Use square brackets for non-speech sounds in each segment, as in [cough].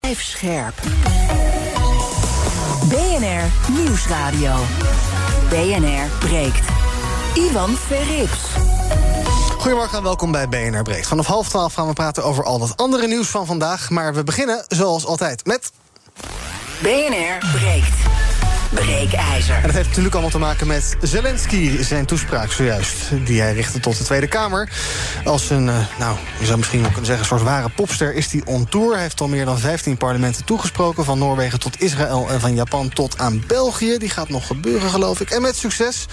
Blijf scherp. BNR Nieuwsradio. BNR breekt. Ivan Verrips. Goedemorgen en welkom bij BNR Breekt. Vanaf half twaalf gaan we praten over al dat andere nieuws van vandaag. Maar we beginnen, zoals altijd, met... BNR breekt. Breekijzer. En dat heeft natuurlijk allemaal te maken met Zelensky, zijn toespraak zojuist. Die hij richtte tot de Tweede Kamer. Als een, eh, nou, je zou misschien wel kunnen zeggen, soort ware popster is hij on tour. Hij heeft al meer dan 15 parlementen toegesproken. Van Noorwegen tot Israël en van Japan tot aan België. Die gaat nog gebeuren, geloof ik. En met succes.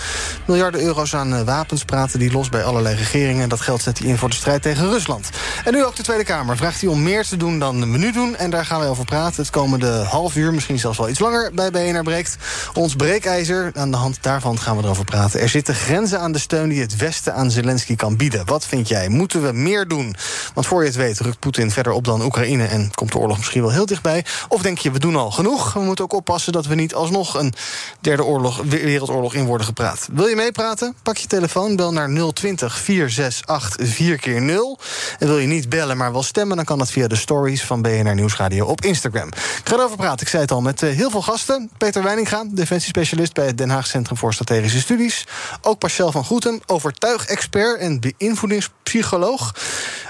Miljarden euro's aan eh, wapens praten die los bij allerlei regeringen. En dat geld zet hij in voor de strijd tegen Rusland. En nu ook de Tweede Kamer. Vraagt hij om meer te doen dan een menu doen. En daar gaan wij over praten. Het komende half uur, misschien zelfs wel iets langer bij BNR Breekt. Ons breekijzer, aan de hand daarvan gaan we erover praten. Er zitten grenzen aan de steun die het Westen aan Zelensky kan bieden. Wat vind jij? Moeten we meer doen? Want voor je het weet rukt Poetin verder op dan Oekraïne... en komt de oorlog misschien wel heel dichtbij. Of denk je, we doen al genoeg? We moeten ook oppassen dat we niet alsnog een derde oorlog, wereldoorlog in worden gepraat. Wil je meepraten? Pak je telefoon, bel naar 020 468 4 keer 0 En wil je niet bellen, maar wel stemmen... dan kan dat via de stories van BNR Nieuwsradio op Instagram. Ik ga erover praten, ik zei het al, met eh, heel veel gasten. Peter Defensiespecialist bij het Den Haag Centrum voor Strategische Studies. Ook Pascal van Goetem, overtuigexpert en beïnvloedingspsycholoog.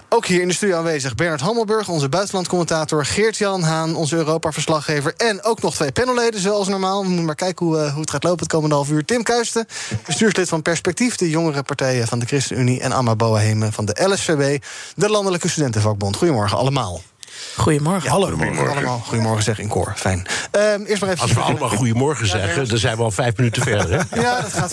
Ook hier in de studio aanwezig Bernard Hammelburg, onze buitenlandcommentator. Geert-Jan Haan, onze Europa-verslaggever. En ook nog twee panelleden, zoals normaal. We moeten maar kijken hoe, uh, hoe het gaat lopen het komende half uur. Tim Kuisten, bestuurslid van Perspectief, de jongere partijen van de ChristenUnie. En Amma Boahemen van de LSVB, de Landelijke Studentenvakbond. Goedemorgen allemaal. Goedemorgen. Ja, hallo. Goedemorgen. Allemaal goedemorgen zeg in koor. Fijn. Um, eerst maar even. Als we allemaal goedemorgen zeggen, dan zijn we al vijf minuten verder. Hè? Ja, dat gaat.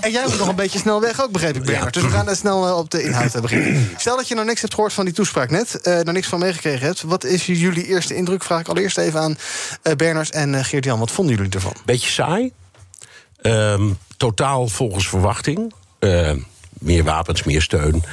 En jij moet nog een beetje snel weg ook, begreep ik, Bernard. Dus we gaan snel op de inhoud beginnen. Stel dat je nog niks hebt gehoord van die toespraak net, uh, nog niks van meegekregen hebt. Wat is jullie eerste indruk? Vraag ik allereerst even aan uh, Bernard en uh, Geert-Jan. Wat vonden jullie ervan? Beetje saai. Um, totaal volgens verwachting. meer wapens, meer steun.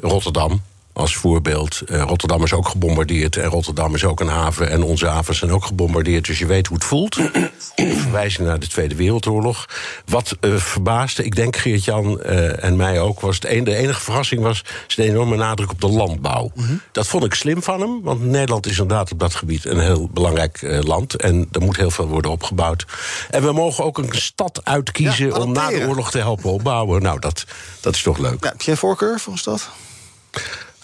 Rotterdam als voorbeeld. Uh, Rotterdam is ook gebombardeerd en Rotterdam is ook een haven... en onze havens zijn ook gebombardeerd, dus je weet hoe het voelt. [clears throat] Verwijzing naar de Tweede Wereldoorlog. Wat uh, verbaasde, ik denk Geert-Jan uh, en mij ook... was het een, de enige verrassing was zijn enorme nadruk op de landbouw. Mm -hmm. Dat vond ik slim van hem, want Nederland is inderdaad op dat gebied... een heel belangrijk land en er moet heel veel worden opgebouwd. En we mogen ook een stad uitkiezen ja, om na de oorlog te helpen opbouwen. Nou, dat, dat is toch leuk. Ja, heb jij voorkeur voor een stad?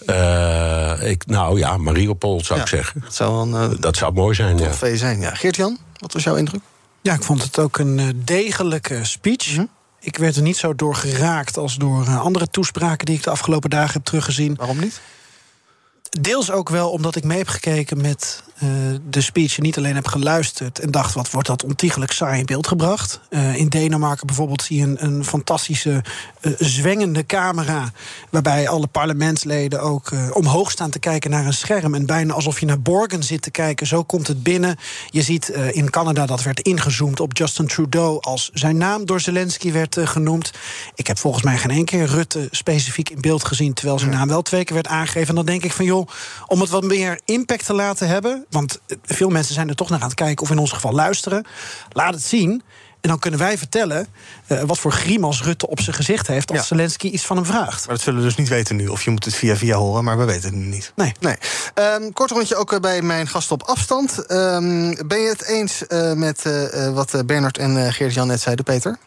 Uh, ik, nou ja, Mariupol zou ja, ik zeggen. Dat zou, een, uh, dat zou mooi zijn, ja. zijn, ja. Geert-Jan, wat was jouw indruk? Ja, ik vond het ook een uh, degelijke speech. Mm -hmm. Ik werd er niet zo door geraakt als door andere toespraken... die ik de afgelopen dagen heb teruggezien. Waarom niet? Deels ook wel omdat ik mee heb gekeken met uh, de speech... niet alleen heb geluisterd en dacht... wat wordt dat ontiegelijk saai in beeld gebracht. Uh, in Denemarken bijvoorbeeld zie je een, een fantastische uh, zwengende camera... waarbij alle parlementsleden ook omhoog staan te kijken naar een scherm... en bijna alsof je naar Borgen zit te kijken. Zo komt het binnen. Je ziet in Canada dat werd ingezoomd op Justin Trudeau... als zijn naam door Zelensky werd genoemd. Ik heb volgens mij geen één keer Rutte specifiek in beeld gezien... terwijl zijn naam wel twee keer werd aangegeven. En dan denk ik van, joh, om het wat meer impact te laten hebben... want veel mensen zijn er toch naar aan het kijken... of in ons geval luisteren. Laat het zien. En dan kunnen wij vertellen uh, wat voor grimas Rutte op zijn gezicht heeft... als ja. Zelensky iets van hem vraagt. Maar dat zullen we dus niet weten nu. Of je moet het via via horen, maar we weten het nu niet. Nee. nee. Um, kort rondje ook bij mijn gast op afstand. Um, ben je het eens uh, met uh, wat Bernard en Geert-Jan net zeiden, Peter?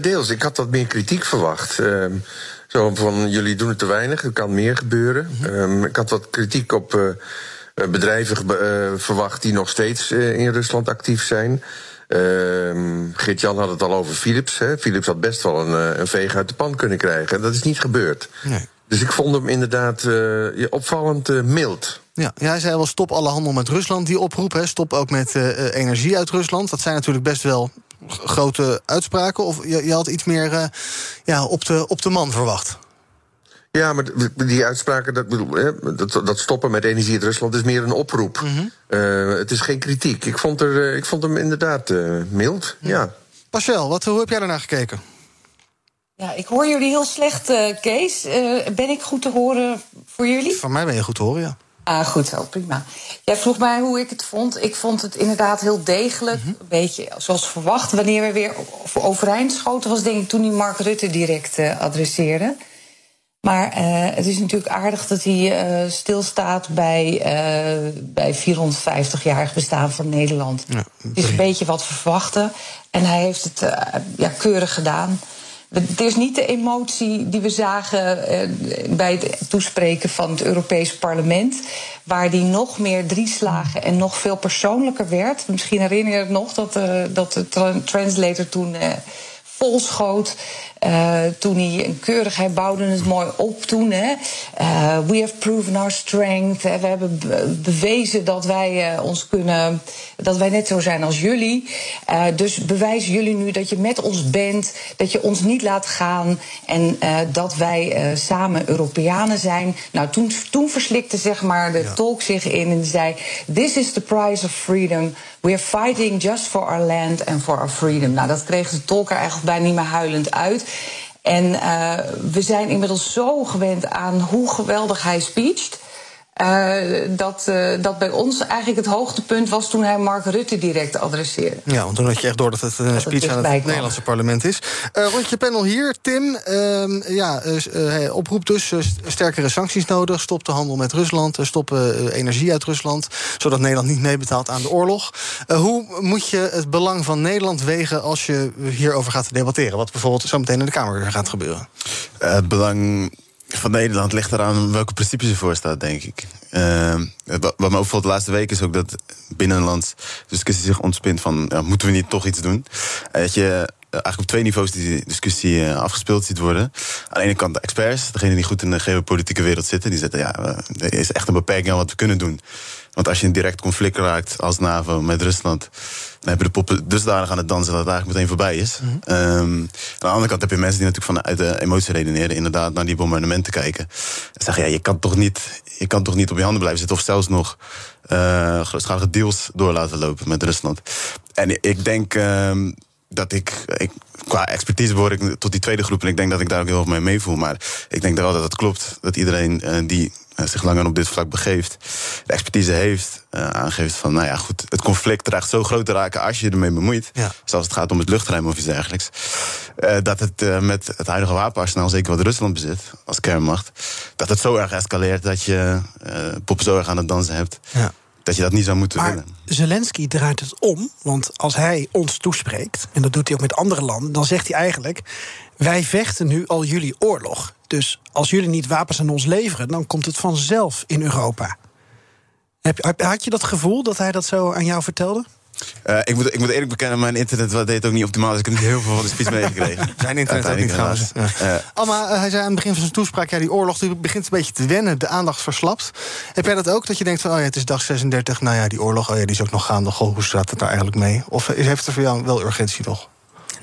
deels. Ik had wat meer kritiek verwacht. Um, zo van, jullie doen het te weinig, er kan meer gebeuren. Mm -hmm. um, ik had wat kritiek op uh, bedrijven uh, verwacht die nog steeds uh, in Rusland actief zijn. Geert-Jan had het al over Philips. Hè. Philips had best wel een, een veeg uit de pan kunnen krijgen. En dat is niet gebeurd. Nee. Dus ik vond hem inderdaad opvallend mild. Ja, ja, hij zei wel stop alle handel met Rusland, die oproep. Hè. Stop ook met energie uit Rusland. Dat zijn natuurlijk best wel grote uitspraken. Of je, je had iets meer ja, op, de, op de man verwacht? Ja, maar die uitspraken, dat, dat, dat stoppen met energie uit Rusland is meer een oproep. Mm het is geen kritiek. Ik vond, er, ik vond hem inderdaad uh, mild. Ja. Pascal, wat, hoe heb jij daarnaar gekeken? Ja, ik hoor jullie heel slecht, uh, Kees. Uh, ben ik goed te horen voor jullie? Van mij ben je goed te horen, ja. Ah, goed zo, prima. Jij vroeg mij hoe ik het vond. Ik vond het inderdaad heel degelijk. Mm -hmm. Een beetje zoals verwacht. Wanneer we weer overeind schoten, was denk ik toen hij Mark Rutte direct uh, adresseerde. Maar uh, het is natuurlijk aardig dat hij uh, stilstaat bij, uh, bij 450-jarig bestaan van Nederland. Ja, het is een beetje wat we verwachten. En hij heeft het ja, keurig gedaan. Het is niet de emotie die we zagen eh, bij het toespreken van het Europees Parlement. Waar die nog meer drie slagen en nog veel persoonlijker werd. Misschien herinner je het nog dat, uh, dat de tra translator toen uh, volschoot. Uh, toen hij een keurig, hij bouwde het mooi op toen. Hè. Uh, we have proven our strength. Hè. We hebben bewezen dat wij uh, ons kunnen, dat wij net zo zijn als jullie. dus bewijzen jullie nu dat je met ons bent, dat je ons niet laat gaan en dat wij samen Europeanen zijn. Nou, toen, toen verslikte zeg maar de ja. tolk zich in en zei: This is the price of freedom. We are fighting just for our land and for our freedom. Nou, dat kreeg de tolk er eigenlijk bijna niet meer huilend uit. En uh, we zijn inmiddels zo gewend aan hoe geweldig hij speecht. Uh, dat, uh, dat bij ons eigenlijk het hoogtepunt was toen hij Mark Rutte direct adresseerde. Ja, want toen had je echt door dat het een speech aan het Nederlandse parlement is. Uh, rondje panel hier, Tim. ja, oproep dus sterkere sancties nodig. Stop de handel met Rusland. Stoppen energie uit Rusland. Zodat Nederland niet meebetaalt aan de oorlog. hoe moet je het belang van Nederland wegen als je hierover gaat debatteren? Wat bijvoorbeeld zo meteen in de Kamer gaat gebeuren. het belang van Nederland ligt eraan welke principes ervoor staat, denk ik. Uh, wat me opvalt de laatste weken is ook dat binnenlands discussie zich ontspint van... Ja, moeten we niet toch iets doen? Uh, dat je eigenlijk op twee niveaus die discussie uh, afgespeeld ziet worden. Aan de ene kant de experts, degenen die goed in de geopolitieke wereld zitten... die zeggen, ja, er is echt een beperking aan wat we kunnen doen. Want als je in direct conflict raakt als NAVO met Rusland... dan heb je de poppen dusdanig aan het dansen dat het eigenlijk meteen voorbij is. Mm -hmm. um, aan de andere kant heb je mensen die natuurlijk vanuit de emotie redeneren... inderdaad naar die bombardementen kijken. En zeggen, ja, je kan toch niet, je kan toch niet op je handen blijven zitten... of zelfs nog uh, grootschalige deals door laten lopen met Rusland. En ik denk... Um, dat ik, ik, qua expertise behoor ik tot die tweede groep. En ik denk dat ik daar ook heel erg mee meevoel. Maar ik denk wel dat het klopt. Dat iedereen uh, die zich langer op dit vlak begeeft, de expertise heeft, uh, aangeeft van, nou ja, goed, het conflict dreigt zo groot te raken als je ermee bemoeit. Ja. Zoals het gaat om het luchtruim of iets dergelijks. dat het met het huidige wapenarsenaal, zeker wat Rusland bezit als kernmacht, dat het zo erg escaleert dat je poppen zo erg aan het dansen hebt. Ja dat je dat niet zou moeten maar willen. Zelensky draait het om, want als hij ons toespreekt... en dat doet hij ook met andere landen, dan zegt hij eigenlijk... wij vechten nu al jullie oorlog. Dus als jullie niet wapens aan ons leveren... dan komt het vanzelf in Europa. Heb, had je dat gevoel dat hij dat zo aan jou vertelde? Uh, ik, moet, ik moet eerlijk bekennen, mijn internet deed ook niet optimaal. Dus ik heb niet heel veel van de speech meegekregen. [laughs] Zijn internet ook niet trouwens. Ja. Uh, Alma, uh, hij zei aan het begin van zijn toespraak... ja, die oorlog die begint een beetje te wennen, de aandacht verslapt. Heb jij dat ook, dat je denkt van... oh ja, het is dag 36, nou ja, die oorlog, oh ja, die is ook nog gaande. Goh, hoe staat het daar eigenlijk mee? Of heeft het voor jou wel urgentie toch?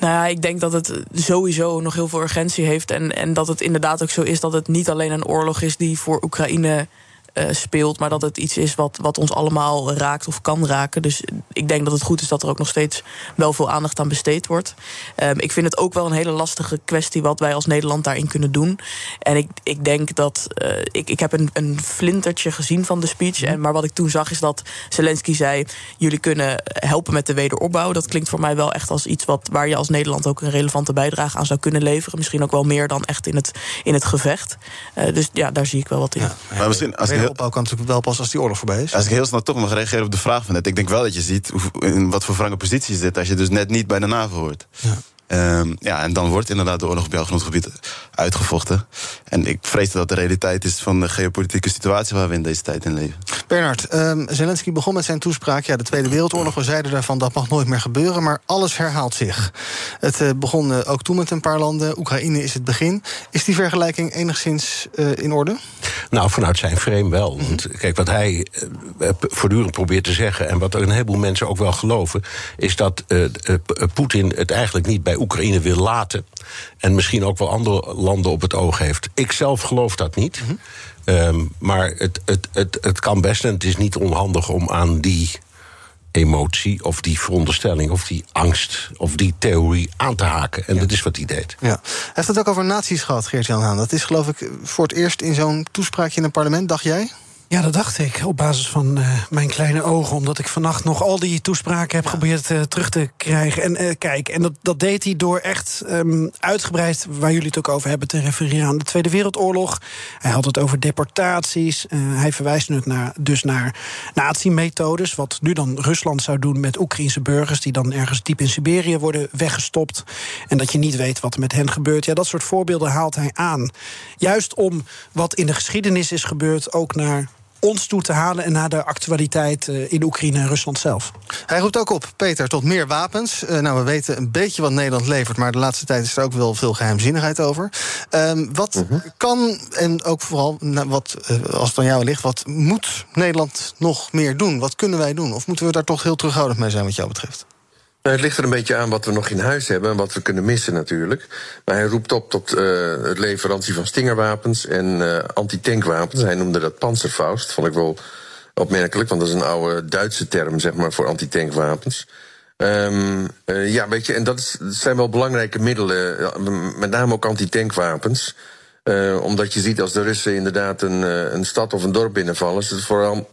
Nou ja, ik denk dat het sowieso nog heel veel urgentie heeft. En, en dat het inderdaad ook zo is dat het niet alleen een oorlog is... die voor Oekraïne uh, speelt, maar dat het iets is wat, wat ons allemaal raakt of kan raken. Dus ik denk dat het goed is dat er ook nog steeds wel veel aandacht aan besteed wordt. Um, ik vind het ook wel een hele lastige kwestie wat wij als Nederland daarin kunnen doen. En ik, ik denk dat. Uh, ik, ik heb een, een flintertje gezien van de speech. En, maar wat ik toen zag is dat Zelensky zei: jullie kunnen helpen met de wederopbouw. Dat klinkt voor mij wel echt als iets wat, waar je als Nederland ook een relevante bijdrage aan zou kunnen leveren. Misschien ook wel meer dan echt in het, in het gevecht. Uh, dus ja, daar zie ik wel wat in. Ja, maar misschien als opbouw kan natuurlijk wel pas als die oorlog voorbij is. Als ik heel snel toch mag reageren op de vraag van net. Ik denk wel dat je ziet hoe, in wat voor wrange positie zit... als je dus net niet bij de NAVO hoort. Ja. Um, ja, en dan wordt inderdaad de oorlog op jouw grondgebied uitgevochten. En ik vrees dat dat de realiteit is van de geopolitieke situatie waar we in deze tijd in leven. Bernard, um, Zelensky begon met zijn toespraak. Ja, de Tweede Wereldoorlog, we zeiden daarvan dat mag nooit meer gebeuren. Maar alles herhaalt zich. Het uh, begon uh, ook toen met een paar landen. Oekraïne is het begin. Is die vergelijking enigszins uh, in orde? Nou, vanuit zijn frame wel. Want kijk, wat hij voortdurend probeert te zeggen... en wat er een heleboel mensen ook wel geloven... is dat Poetin het eigenlijk niet bij Oekraïne wil laten. En misschien ook wel andere landen op het oog heeft. Ik zelf geloof dat niet. Ehm, maar het, het, het, het kan best en het is niet onhandig om aan die emotie of die veronderstelling of die angst of die theorie aan te haken. En dat is wat hij deed. Ja. Hij heeft het ook over nazi's gehad, Geert-Jan Haan. Dat is geloof ik voor het eerst in zo'n toespraakje in een parlement, dacht jij? Ja, dat dacht ik op basis van uh, mijn kleine ogen. Omdat ik vannacht nog al die toespraken heb geprobeerd uh, terug te krijgen. En uh, kijk, en dat, dat deed hij door echt um, uitgebreid, waar jullie het ook over hebben, te refereren aan de Tweede Wereldoorlog. Hij had het over deportaties. hij verwijst nu naar, dus naar nazi-methodes. Wat nu dan Rusland zou doen met Oekraïnse burgers die dan ergens diep in Siberië worden weggestopt. En dat je niet weet wat er met hen gebeurt. Ja, dat soort voorbeelden haalt hij aan. Juist om wat in de geschiedenis is gebeurd, ook naar ons toe te halen en naar de actualiteit uh, in Oekraïne en Rusland zelf. Hij roept ook op, Peter, tot meer wapens. Uh, nou, we weten een beetje wat Nederland levert, maar de laatste tijd is er ook wel veel geheimzinnigheid over. Uh, wat uh -huh. kan, en ook vooral nou, wat, eh, als het aan jou ligt, wat moet Nederland nog meer doen? Wat kunnen wij doen? Of moeten we daar toch heel terughoudend mee zijn, wat jou betreft? Nou, het ligt er een beetje aan wat we nog in huis hebben en wat we kunnen missen natuurlijk. Maar hij roept op tot uh, het leverantie van stingerwapens en uh, antitankwapens. Hij noemde dat Panzerfaust, vond ik wel opmerkelijk, want dat is een oude Duitse term zeg maar, voor antitankwapens. Um, ja, weet je, en dat, zijn wel belangrijke middelen, met name ook antitankwapens. Uh, omdat je ziet als de Russen inderdaad een, een stad of een dorp binnenvallen, het vooral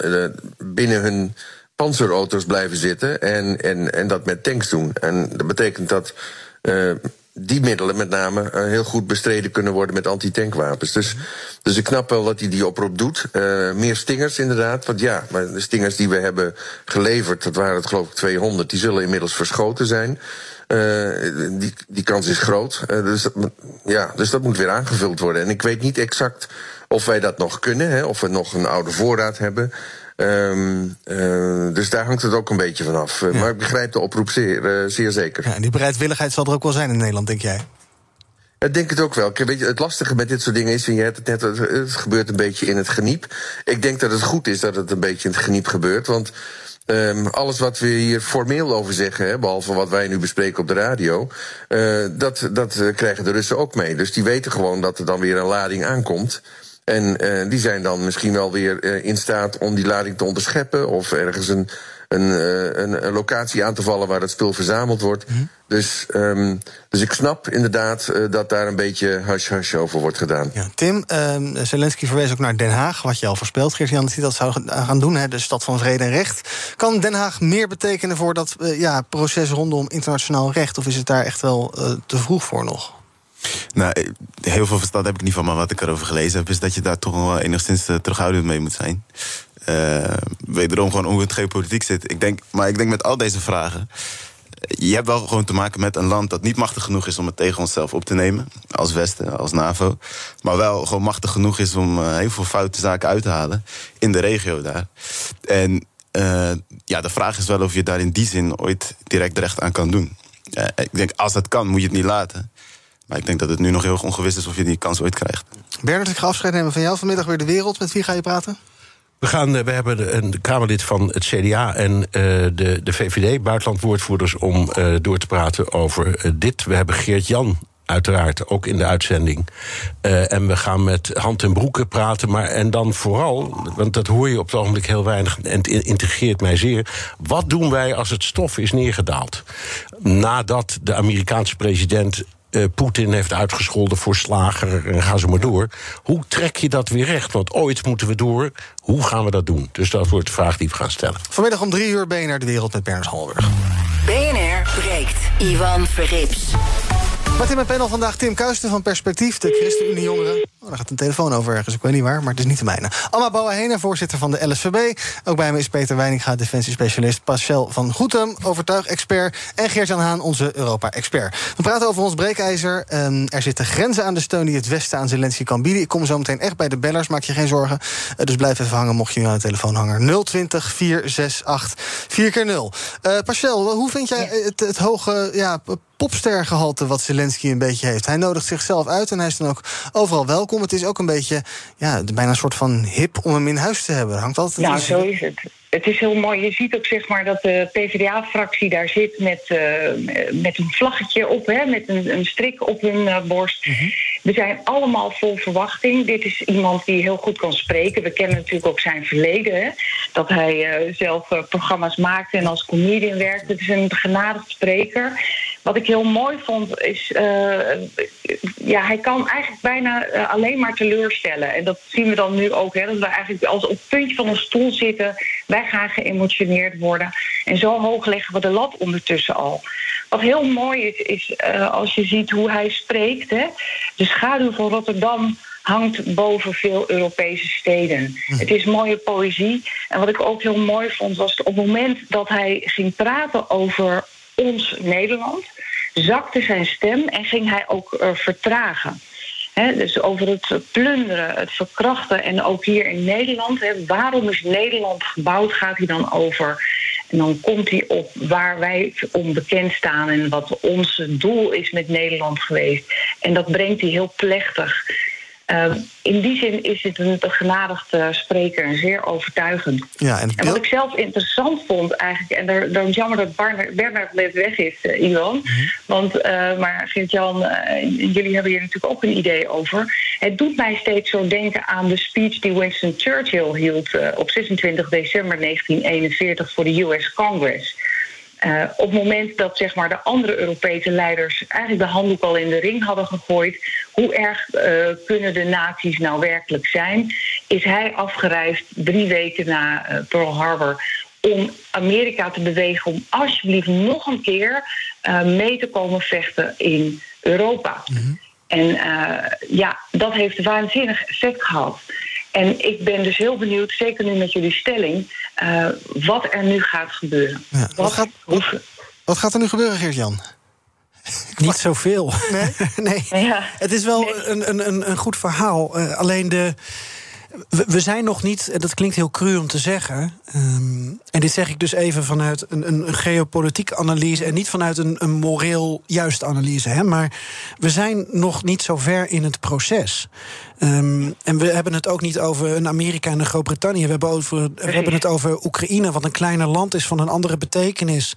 binnen hun panzerauto's blijven zitten en, en, en dat met tanks doen. En dat betekent dat uh, die middelen met name uh, heel goed bestreden kunnen worden met antitankwapens. Dus, dus ik knap wel dat hij die oproep doet. Uh, meer stingers inderdaad. Want ja, maar de stingers die we hebben geleverd, dat waren het geloof ik 200, die zullen inmiddels verschoten zijn. die, die kans is groot. dus, dat, ja, dus dat moet weer aangevuld worden. En ik weet niet exact of wij dat nog kunnen, hè, of we nog een oude voorraad hebben. Um, uh, dus daar hangt het ook een beetje vanaf. Ja. Maar ik begrijp de oproep zeer, uh, zeer zeker. Ja, en die bereidwilligheid zal er ook wel zijn in Nederland, denk jij? Ik denk het ook wel. Weet je, het lastige met dit soort dingen is, je hebt het net, het gebeurt een beetje in het geniep. Ik denk dat het goed is dat het een beetje in het geniep gebeurt. Want um, alles wat we hier formeel over zeggen, hè, behalve wat wij nu bespreken op de radio, uh, dat, dat krijgen de Russen ook mee. Dus die weten gewoon dat er dan weer een lading aankomt. En uh, die zijn dan misschien wel weer uh, in staat om die lading te onderscheppen. Of ergens een, een, uh, een, een, locatie aan te vallen waar het spul verzameld wordt. Mm -hmm. dus, um, dus ik snap inderdaad dat daar een beetje hush-hush over wordt gedaan. Ja, Tim, um, Zelensky verwees ook naar Den Haag, wat je al voorspelt, Geert-Jan, dat hij dat zou gaan doen, hè, de stad van vrede en recht. Kan Den Haag meer betekenen voor dat ja, proces rondom internationaal recht? Of is het daar echt wel te vroeg voor nog? Nou, heel veel verstand heb ik niet van, maar wat ik erover gelezen heb, is dat je daar toch wel enigszins uh, terughoudend mee moet zijn. Uh, wederom gewoon hoe het geopolitiek zit. Ik denk, maar ik denk met al deze vragen. Je hebt wel gewoon te maken met een land dat niet machtig genoeg is om het tegen onszelf op te nemen. Als Westen, als NAVO. Maar wel gewoon machtig genoeg is om heel veel foute zaken uit te halen. In de regio daar. En ja, de vraag is wel of je daar in die zin ooit direct recht aan kan doen. Ik denk, als dat kan, moet je het niet laten. Maar ik denk dat het nu nog heel ongewis is of je die kans ooit krijgt. Bernard, ik ga afscheid nemen van jou. Vanmiddag weer de wereld. Met wie ga je praten? We, gaan, we hebben een Kamerlid van het CDA en uh, de, de VVD, buitenlandwoordvoerders, om uh, door te praten over uh, dit. We hebben Geert-Jan uiteraard ook in de uitzending. Uh, en we gaan met hand en broeken praten. Maar en dan vooral, want dat hoor je op het ogenblik heel weinig... en het integreert mij zeer. Wat doen wij als het stof is neergedaald? Nadat de Amerikaanse president uh, Poetin heeft uitgescholden voor slager en ga zo maar door. Hoe trek je dat weer recht? Want ooit moeten we door. Hoe gaan we dat doen? Dus dat wordt de vraag die we gaan stellen. Vanmiddag om drie uur ben je naar de wereld met Berners Halberg. BNR breekt. Ivan Verrips. Met in mijn panel vandaag Tim Kuisten van Perspectief, de ChristenUnie Jongeren. Oh, daar gaat een telefoon over ergens, ik weet niet waar, maar het is niet de mijne. Amma Bouwahene, voorzitter van de LSVB. Ook bij me is Peter Weininga, defensiespecialist. Pascal van Goetem, overtuig-expert. En Geert-Jan Haan, onze Europa-expert. We praten over ons breekijzer. Um, er zitten grenzen aan de steun die het Westen aan Zelensky kan bieden. Ik kom zo meteen echt bij de bellers, maak je geen zorgen. Uh, dus blijf even hangen, mocht je nu aan de telefoon hangen. 020 468 4 keer 0 uh, Pascal, hoe vind jij het, het hoge ja, popstergehalte wat Zelensky een beetje heeft. Hij nodigt zichzelf uit en hij is dan ook overal welkom. Het is ook een beetje, ja, bijna een soort van hip om hem in huis te hebben. Hangt altijd nou, zo is het. het is heel mooi. Je ziet ook zeg maar, dat de PvdA-fractie daar zit met, uh, met een vlaggetje op, hè, met een, een strik op hun uh, borst. Mm -hmm. We zijn allemaal vol verwachting. Dit is iemand die heel goed kan spreken. We kennen natuurlijk ook zijn verleden. Hè, dat hij uh, zelf programma's maakte en als comedian werkte. Het is een genadigd spreker. Wat ik heel mooi vond is, uh, ja, hij kan eigenlijk bijna uh, alleen maar teleurstellen. En dat zien we dan nu ook, hè, dat we eigenlijk als op het puntje van een stoel zitten. Wij gaan geëmotioneerd worden. En zo hoog leggen we de lat ondertussen al. Wat heel mooi is, is uh, als je ziet hoe hij spreekt. Hè, de schaduw van Rotterdam hangt boven veel Europese steden. Het is mooie poëzie. En wat ik ook heel mooi vond, was op het moment dat hij ging praten over ons Nederland, zakte zijn stem en ging hij ook uh, vertragen. Dus over het plunderen, het verkrachten en ook hier in Nederland. Waarom is Nederland gebouwd, gaat hij dan over. En dan komt hij op waar wij onbekend staan en wat ons doel is met Nederland geweest. En dat brengt hij heel plechtig. Uh, in die zin is het een begenadigde spreker en zeer overtuigend. Ja, en, en, wat ik zelf interessant vond eigenlijk... en daar, is jammer dat Bernard net weg is, uh, Ivan. Mm -hmm. Want, uh, maar Geert-Jan, jullie hebben hier natuurlijk ook een idee over. Het doet mij steeds zo denken aan de speech die Winston Churchill hield... op 26 december 1941 voor de US Congress... Uh, op het moment dat zeg maar, de andere Europese leiders eigenlijk de handdoek al in de ring hadden gegooid, hoe erg uh, kunnen de naties nou werkelijk zijn, is hij afgereisd drie weken na uh, Pearl Harbor om Amerika te bewegen om alsjeblieft nog een keer mee te komen vechten in Europa. Mm -hmm. En ja, dat heeft een waanzinnig effect gehad. En ik ben dus heel benieuwd, zeker nu met jullie stelling, uh, wat er nu gaat gebeuren. Ja, wat, wat, gaat, hoe... wat, gaat, er nu gebeuren, Geert-Jan? Niet zoveel. Nee? [laughs] nee. Ja. Het is wel nee. een, een, een goed verhaal. Uh, alleen de. We, zijn nog niet, dat klinkt heel cru om te zeggen. Um, en dit zeg ik dus even vanuit een, een geopolitieke analyse en niet vanuit een, een moreel juiste analyse. Hè, maar we zijn nog niet zo ver in het proces. Um, en we hebben het ook niet over een Amerika en een Groot-Brittannië. We, hebben over, we hebben het over Oekraïne, wat een kleiner land is van een andere betekenis.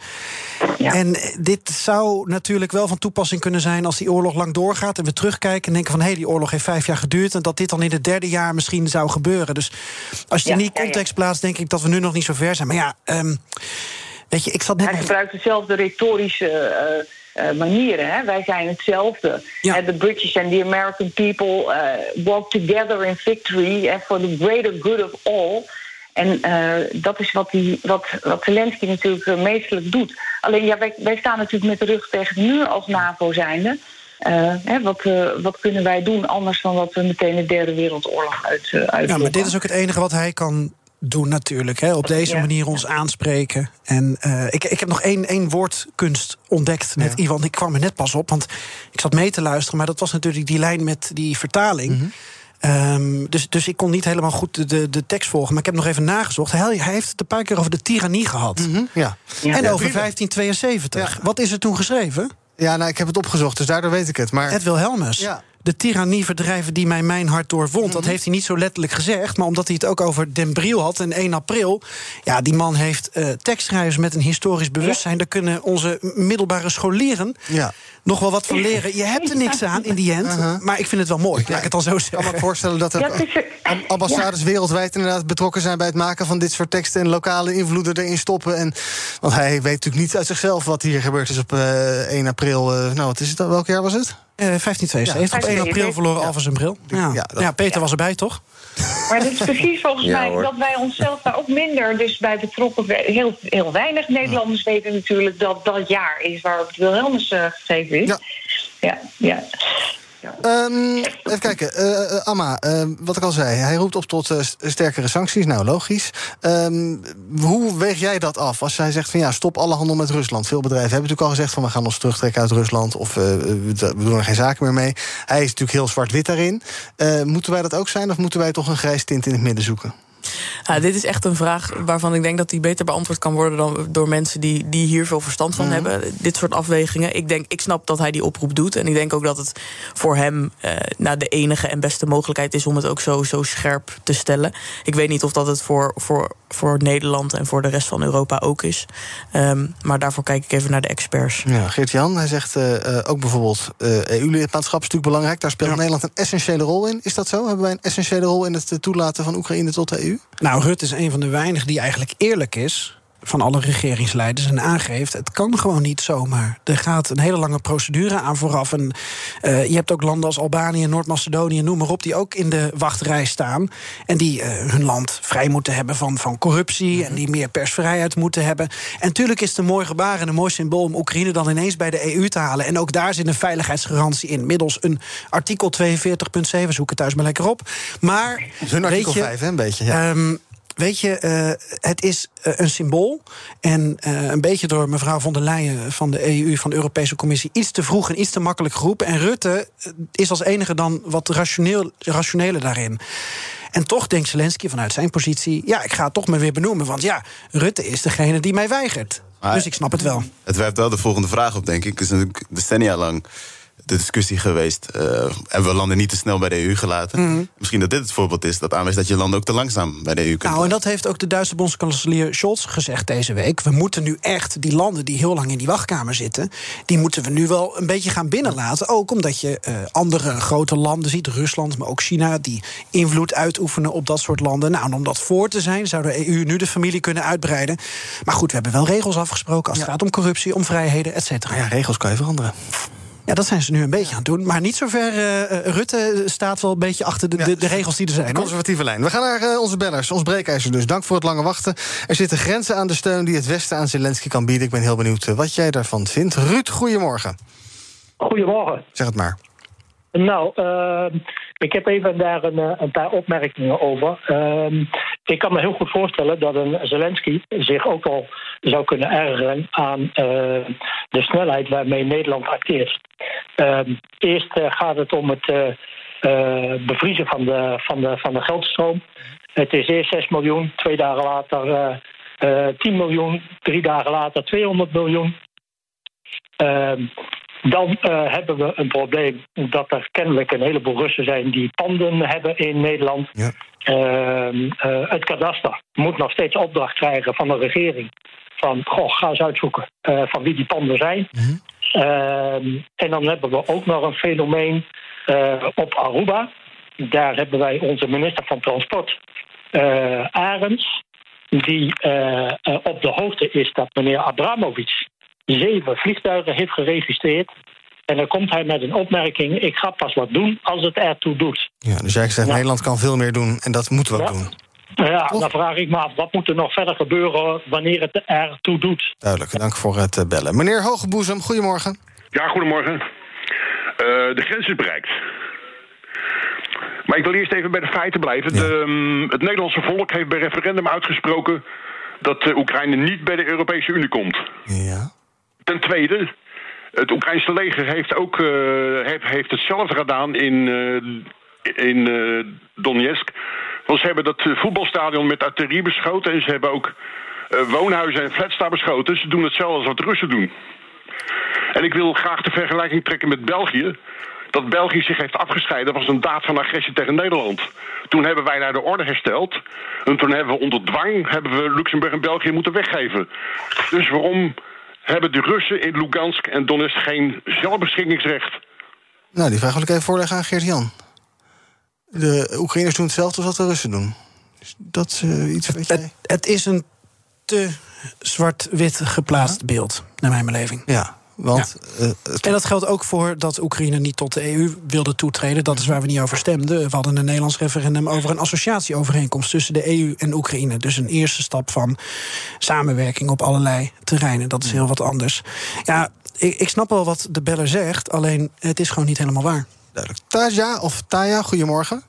Ja. En dit zou natuurlijk wel van toepassing kunnen zijn als die oorlog lang doorgaat. En we terugkijken en denken van hé, hey, die oorlog heeft vijf jaar geduurd. En dat dit dan in het derde jaar misschien zou gebeuren. Dus als je ja, in die context plaatst, denk ik dat we nu nog niet zo ver zijn. Maar ja, um, weet je, ik zat net. Hij gebruikt dezelfde retorische. Uh, manieren. Hè? Wij zijn hetzelfde. Ja. Uh, the British and the American people uh, walk together in victory for the greater good of all. En dat is wat, die, wat, wat Zelensky natuurlijk meestelijk doet. Alleen ja, wij, wij staan natuurlijk met de rug tegen de muur als NAVO zijnde. Hè, wat, wat kunnen wij doen anders dan dat we meteen de derde wereldoorlog uit, uit Ja, maar dit is ook het enige wat hij kan doen natuurlijk. Hè? Op deze ja. manier ons aanspreken. En uh, ik, ik heb nog één, één woordkunst ontdekt net, ja. Ivan. Ik kwam er net pas op, want ik zat mee te luisteren... maar dat was natuurlijk die lijn met die vertaling... Mm -hmm. Um, dus, dus ik kon niet helemaal goed de, de tekst volgen. Maar ik heb nog even nagezocht. Hij, hij heeft het een paar keer over de tirannie gehad. Mm -hmm. ja. ja. En over 1572. Wat is er toen geschreven? Ja, nou, ik heb het opgezocht, dus daardoor weet ik het. Maar... Ed Wilhelmus. Ja de tirannie verdrijven die mij mijn hart doorwond. Mm -hmm. Dat heeft hij niet zo letterlijk gezegd, maar omdat hij het ook over Den Briel had en 1 april. Ja, die man heeft uh, tekstschrijvers met een historisch bewustzijn. Ja. Daar kunnen onze middelbare scholieren ja. nog wel wat van leren. Je hebt er niks aan in die end, uh -huh. maar ik vind het wel mooi. Laat ik het dan zo zeggen. Ik kan me voorstellen dat er ja, ambassades wereldwijd inderdaad betrokken zijn bij het maken van dit soort teksten en lokale invloeden erin stoppen. En, want hij weet natuurlijk niet uit zichzelf wat hier gebeurd is op uh, 1 april. Uh, nou, wat is het? Welk jaar was het? Uh, 1572. Ja, op 1 april verloren ja. Alphen zijn bril. Ja, ja, dat, ja Peter was erbij, toch? Maar het is precies volgens mij hoor. dat wij onszelf daar ook minder dus bij betrokken heel, heel weinig Nederlanders weten natuurlijk dat dat jaar is waarop het Wilhelmus uh, gegeven is. Ja, ja. ja. Um, even kijken, uh, Amma, uh, wat ik al zei, hij roept op tot sterkere sancties. Nou, logisch. Um, hoe weeg jij dat af als hij zegt van ja, stop alle handel met Rusland? Veel bedrijven hebben natuurlijk al gezegd van we gaan ons terugtrekken uit Rusland of we doen er geen zaken meer mee. Hij is natuurlijk heel zwart-wit daarin. moeten wij dat ook zijn of moeten wij toch een grijs tint in het midden zoeken? Ja, dit is echt een vraag waarvan ik denk dat die beter beantwoord kan worden dan door mensen die, die hier veel verstand van mm -hmm. hebben. Dit soort afwegingen. Ik denk, ik snap dat hij die oproep doet. En ik denk ook dat het voor hem uh, nou, de enige en beste mogelijkheid is om het ook zo, zo scherp te stellen. Ik weet niet of dat het voor, voor voor Nederland en voor de rest van Europa ook is. Ehm, maar daarvoor kijk ik even naar de experts. Ja, Geert-Jan, hij zegt uh, ook bijvoorbeeld EU-lidmaatschap is natuurlijk belangrijk. Daar speelt Nederland een essentiële rol in. Is dat zo? Hebben wij een essentiële rol in het toelaten van Oekraïne tot de EU? Nou, Rutte is een van de weinigen die eigenlijk eerlijk is van alle regeringsleiders en aangeeft... het kan gewoon niet zomaar. Er gaat een hele lange procedure aan vooraf. En uh, je hebt ook landen als Albanië, Noord-Macedonië, noem maar op... die ook in de wachtrij staan. En die uh, hun land vrij moeten hebben van, van corruptie... en die meer persvrijheid moeten hebben. En natuurlijk is het een mooi gebaar en een mooi symbool... om Oekraïne dan ineens bij de EU te halen. En ook daar zit een veiligheidsgarantie in. Middels een artikel 42.7, zoek het thuis maar lekker op. Maar, hun artikel 5, hè, een beetje, ja. Um, Weet je, uh, het is uh, een symbool. En uh, een beetje door mevrouw von der Leyen van de EU, van de Europese Commissie, iets te vroeg en iets te makkelijk geroepen. En Rutte is als enige dan wat rationeel, rationeler daarin. En toch denkt Zelensky vanuit zijn positie: ja, ik ga het toch maar weer benoemen. Want ja, Rutte is degene die mij weigert. Maar dus ik snap het wel. Het werpt wel de volgende vraag op, denk ik. Het is natuurlijk decennia lang de discussie geweest. Uh, en we landen niet te snel bij de EU gelaten. Mm. Misschien dat dit het voorbeeld is dat aanwijst dat je landen ook te langzaam bij de EU kunt. Nou, en dat heeft ook de Duitse bondskanselier Scholz gezegd deze week. We moeten nu echt die landen die heel lang in die wachtkamer zitten, die moeten we nu wel een beetje gaan binnenlaten. Ook omdat je uh, andere grote landen ziet, Rusland, maar ook China, die invloed uitoefenen op dat soort landen. Nou, en om dat voor te zijn, zou de EU nu de familie kunnen uitbreiden. Maar goed, we hebben wel regels afgesproken als het gaat om corruptie, om vrijheden, et cetera. Ja, regels kan je veranderen. Ja, dat zijn ze nu een beetje aan het doen. Maar niet zover. Uh, Rutte staat wel een beetje achter de, de, de regels die er zijn. Conservatieve lijn. We gaan naar uh, onze bellers, ons breekijzer dus. Dank voor het lange wachten. Er zitten grenzen aan de steun die het Westen aan Zelensky kan bieden. Ik ben heel benieuwd wat jij daarvan vindt. Ruud, goedemorgen. Goedemorgen. Zeg het maar. Nou, uh, ik heb even daar een, een paar opmerkingen over. Uh, ik kan me heel goed voorstellen dat een Zelensky zich ook al zou kunnen ergeren aan uh, de snelheid waarmee Nederland acteert. Ehm, eerst uh, gaat het om het bevriezen van de, van, de, van de geldstroom. Het is eerst 6 miljoen, twee dagen later 10 miljoen, drie dagen later 200 miljoen. Ehm, dan uh, hebben we een probleem dat er kennelijk een heleboel Russen zijn die panden hebben in Nederland. Ja. Uh, uh, het kadaster moet nog steeds opdracht krijgen van de regering. Van, goh, ga eens uitzoeken van wie die panden zijn. -hmm. en dan hebben we ook nog een fenomeen op Aruba. Daar hebben wij onze minister van Transport, Arends, die op de hoogte is dat meneer Abramovic zeven vliegtuigen heeft geregistreerd. En dan komt hij met een opmerking: ik ga pas wat doen als het ertoe doet. Ja, dus jij zegt: Nederland kan veel meer doen en dat moeten we ook doen. Ja, dan vraag ik me af, wat moet er nog verder gebeuren wanneer het ertoe doet? Duidelijk, dank voor het eh, bellen. Meneer Hogeboezem, goedemorgen. Ja, goedemorgen. Uh, de grens is bereikt. Maar ik wil eerst even bij de feiten blijven. Ja. De, um, het Nederlandse volk heeft bij referendum uitgesproken dat Oekraïne niet bij de Europese Unie komt. Ja. Ten tweede, het Oekraïnse leger heeft ook uh, heeft, hetzelfde gedaan in, uh, in uh, Donetsk. Want ze hebben dat voetbalstadion met artillerie beschoten... en ze hebben ook woonhuizen en flats beschoten. Ze doen hetzelfde als wat Russen doen. En ik wil graag de vergelijking trekken met België. Dat België zich heeft afgescheiden was een daad van agressie tegen Nederland. Toen hebben wij daar de orde hersteld. En toen hebben we onder dwang hebben we Luxemburg en België moeten weggeven. Dus waarom hebben de Russen in Lugansk en Donetsk geen zelfbeschikkingsrecht. Nou, die vraag wil ik even voorleggen aan Geert-Jan. De Oekraïners doen hetzelfde als wat de Russen doen. Is dat uh, iets wat jij... Het, het, is een te zwart-wit geplaatst ja? beeld, naar mijn beleving. Ja, want, ja. uh, en dat geldt ook voor dat Oekraïne niet tot de EU wilde toetreden. Dat is waar we niet over stemden. We hadden een Nederlands referendum over een associatieovereenkomst tussen de EU en Oekraïne. Dus een eerste stap van samenwerking op allerlei terreinen. Dat is heel wat anders. Ja, ik, ik snap wel wat de beller zegt, alleen het is gewoon niet helemaal waar. Duidelijk. Taja of Taya, goedemorgen.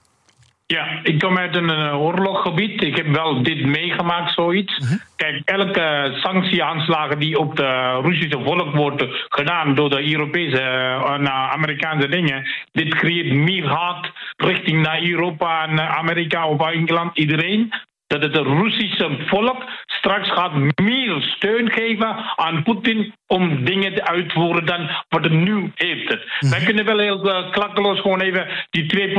Ja, ik kom uit een uh, oorloggebied. Ik heb wel dit meegemaakt, zoiets. Uh -huh. Kijk, elke sanctieaanslagen die op de Russische volk worden gedaan door de Europese en uh, Amerikaanse dingen, dit creëert meer haat richting naar Europa en Amerika of Engeland, iedereen. Dat het Russische volk straks gaat meer steun geven aan Poetin om dingen te voeren dan wat het nu heeft. Het. Wij kunnen wel heel uh, klakkeloos gewoon even die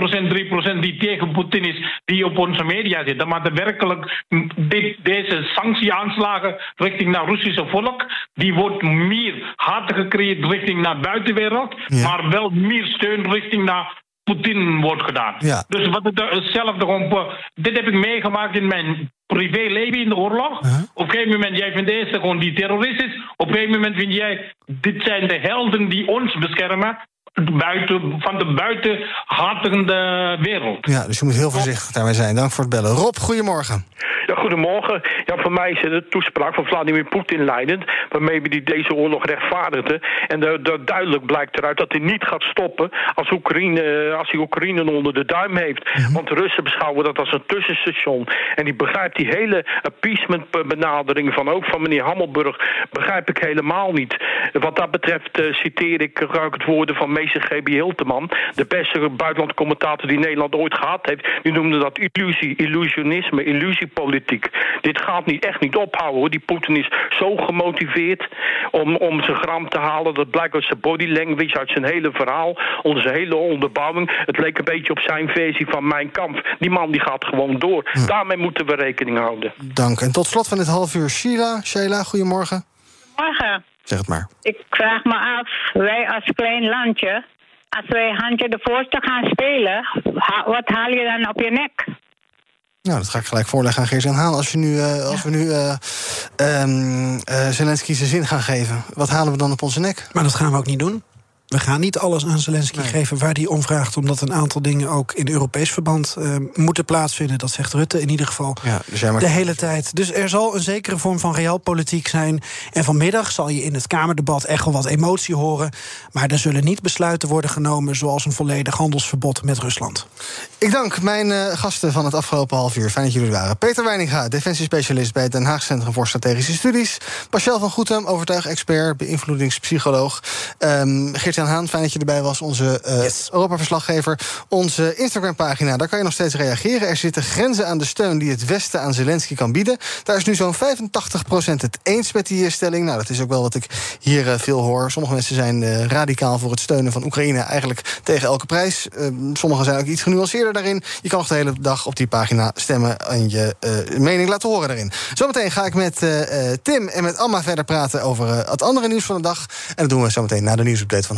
2%, 3% die tegen Poetin is, die op onze media zitten. Maar de werkelijk dit, deze sanctieaanslagen richting naar Russische volk, die wordt meer hard gecreëerd richting naar buitenwereld, Ja. maar wel meer steun richting naar Poetin wordt gedaan. Ja. Dus wat het hetzelfde gewoon. po- Dit heb ik meegemaakt in mijn privéleven in de oorlog. Op een gegeven moment, jij vindt eerst gewoon die terrorist is. Op een gegeven moment vind jij, dit zijn de helden die ons beschermen. Buiten, van de buitenhartigende wereld. Ja, dus je moet heel voorzichtig daarmee zijn. Dank voor het bellen. Rob, goedemorgen. Ja, goedemorgen. Ja, voor mij is het de toespraak van Vladimir Poetin leidend... waarmee hij deze oorlog rechtvaardigde. En da- da- duidelijk blijkt eruit dat hij niet gaat stoppen... als, Oekraïne, als hij Oekraïne onder de duim heeft. Want de Russen beschouwen dat als een tussenstation. En die begrijpt die hele appeasement-benadering... van ook van meneer Hammelburg... begrijp ik helemaal niet. Wat dat betreft eh, citeer ik, gebruik het woorden van meester G.B. Hilteman... de beste buitenland commentator die Nederland ooit gehad heeft. Die noemde dat illusie, illusionisme, illusiepolitiek. Dit gaat niet, echt niet ophouden hoor. Die Poetin is zo gemotiveerd om, om zijn gram te halen. Dat blijkt uit zijn body language, uit zijn hele verhaal, onze hele onderbouwing. Het leek een beetje op zijn versie van Mijn Kamp. Die man die gaat gewoon door. Daarmee moeten we rekening houden. Dank. En tot slot van dit half uur, Sheila. Sheila, goedemorgen. Morgen. Zeg het maar. Ik vraag me af, wij als klein landje, als wij handje de voorste gaan spelen, wat haal je dan op je nek? Nou, dat ga ik gelijk voorleggen aan Geert-Jan Haan. Als, je nu, eh, als we nu eh ehm, eh, Zelensky zijn zin gaan geven, wat halen we dan op onze nek? Maar dat gaan we ook niet doen. We gaan niet alles aan Zelensky geven waar hij om vraagt... omdat een aantal dingen ook in Europees verband eh, moeten plaatsvinden. Dat zegt Rutte in ieder geval Ja, dus maar... de hele tijd. Dus er zal een zekere vorm van realpolitiek zijn. En vanmiddag zal je in het Kamerdebat echt wel wat emotie horen. Maar er zullen niet besluiten worden genomen... zoals een volledig handelsverbod met Rusland. Ik dank mijn eh, gasten van het afgelopen half uur. Fijn dat jullie er waren. Peter Weininga, defensiespecialist bij het Den Haag Centrum voor Strategische Studies. Pascal van Goetem, overtuig-expert, beïnvloedingspsycholoog. Ehm Geert-Jan Haan, fijn dat je erbij was, onze eh Europa-verslaggever. Onze Instagram-pagina, daar kan je nog steeds reageren. Er zitten grenzen aan de steun die het Westen aan Zelensky kan bieden. Daar is nu zo'n 85% het eens met die stelling. Nou, dat is ook wel wat ik hier eh, veel hoor. Sommige mensen zijn eh, radicaal voor het steunen van Oekraïne... eigenlijk tegen elke prijs. Eh, sommigen zijn ook iets genuanceerder daarin. Je kan nog de hele dag op die pagina stemmen... en je eh, mening laten horen daarin. Zometeen ga ik met eh, eh, Tim en met Amma verder praten... over eh, het andere nieuws van de dag. En dat doen we zometeen na de nieuwsupdate van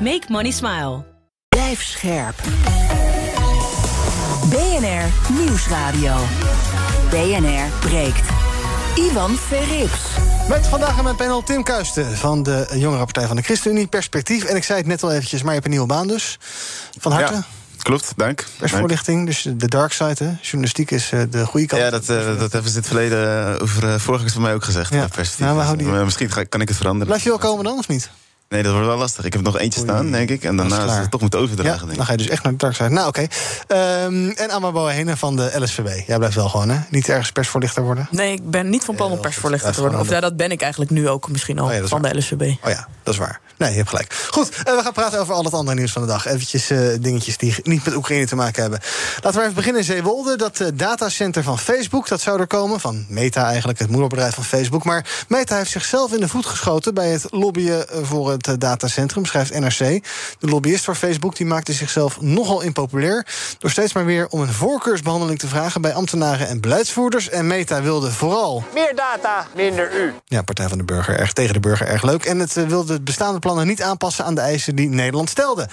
Make money smile. Blijf scherp. BNR Nieuwsradio. BNR breekt. Ivan Verrips. Met vandaag aan mijn panel Tim Kuisten van de Jongerenpartij van de ChristenUnie. Perspectief. En ik zei het net al eventjes, maar je hebt een nieuwe baan dus. Van harte. Ja, klopt, dank. Persvoorlichting, dus de dark side, hè? Journalistiek is eh, de goede kant. Ja, dat, eh, dat hebben ze in het verleden eh, over uh, vorige keer van mij ook gezegd. Ja. perspectief. Nou, we houden die- Maar misschien ga- kan ik het veranderen. Blijf je wel komen dan, of niet? Nee, dat wordt wel lastig. Ik heb nog eentje staan, denk ik. En daarna is het toch moeten Ja, overdragen, denk ik. dan ga je dus echt naar de dark side. Nou, oké. Ehm, en Amma Bohene van de LSVB. Jij blijft wel gewoon, hè? Niet ergens persvoorlichter worden? Nee, ik ben niet van plan om persvoorlichter te worden. Of ja, dat ben ik eigenlijk nu ook misschien al ja, is van de LSVB. Oh ja, dat is waar. Nee, je hebt gelijk. Goed, eh, we gaan praten over al het andere nieuws van de dag. Eventjes eh, dingetjes die niet met Oekraïne te maken hebben. Laten we even beginnen in Zeewolde. Dat eh, datacenter van Facebook, dat zou er komen. Van Meta eigenlijk, het moederbedrijf van Facebook. Maar Meta heeft zichzelf in de voet geschoten... bij het lobbyen voor het eh, datacentrum, schrijft NRC. De lobbyist voor Facebook die maakte zichzelf nogal impopulair... door steeds maar weer om een voorkeursbehandeling te vragen... bij ambtenaren en beleidsvoerders. En Meta wilde vooral... Meer data, minder u. Ja, Partij van de Burger, erg tegen de burger, erg leuk. En het eh, wilde het bestaande plannen niet aanpassen aan de eisen die Nederland stelde.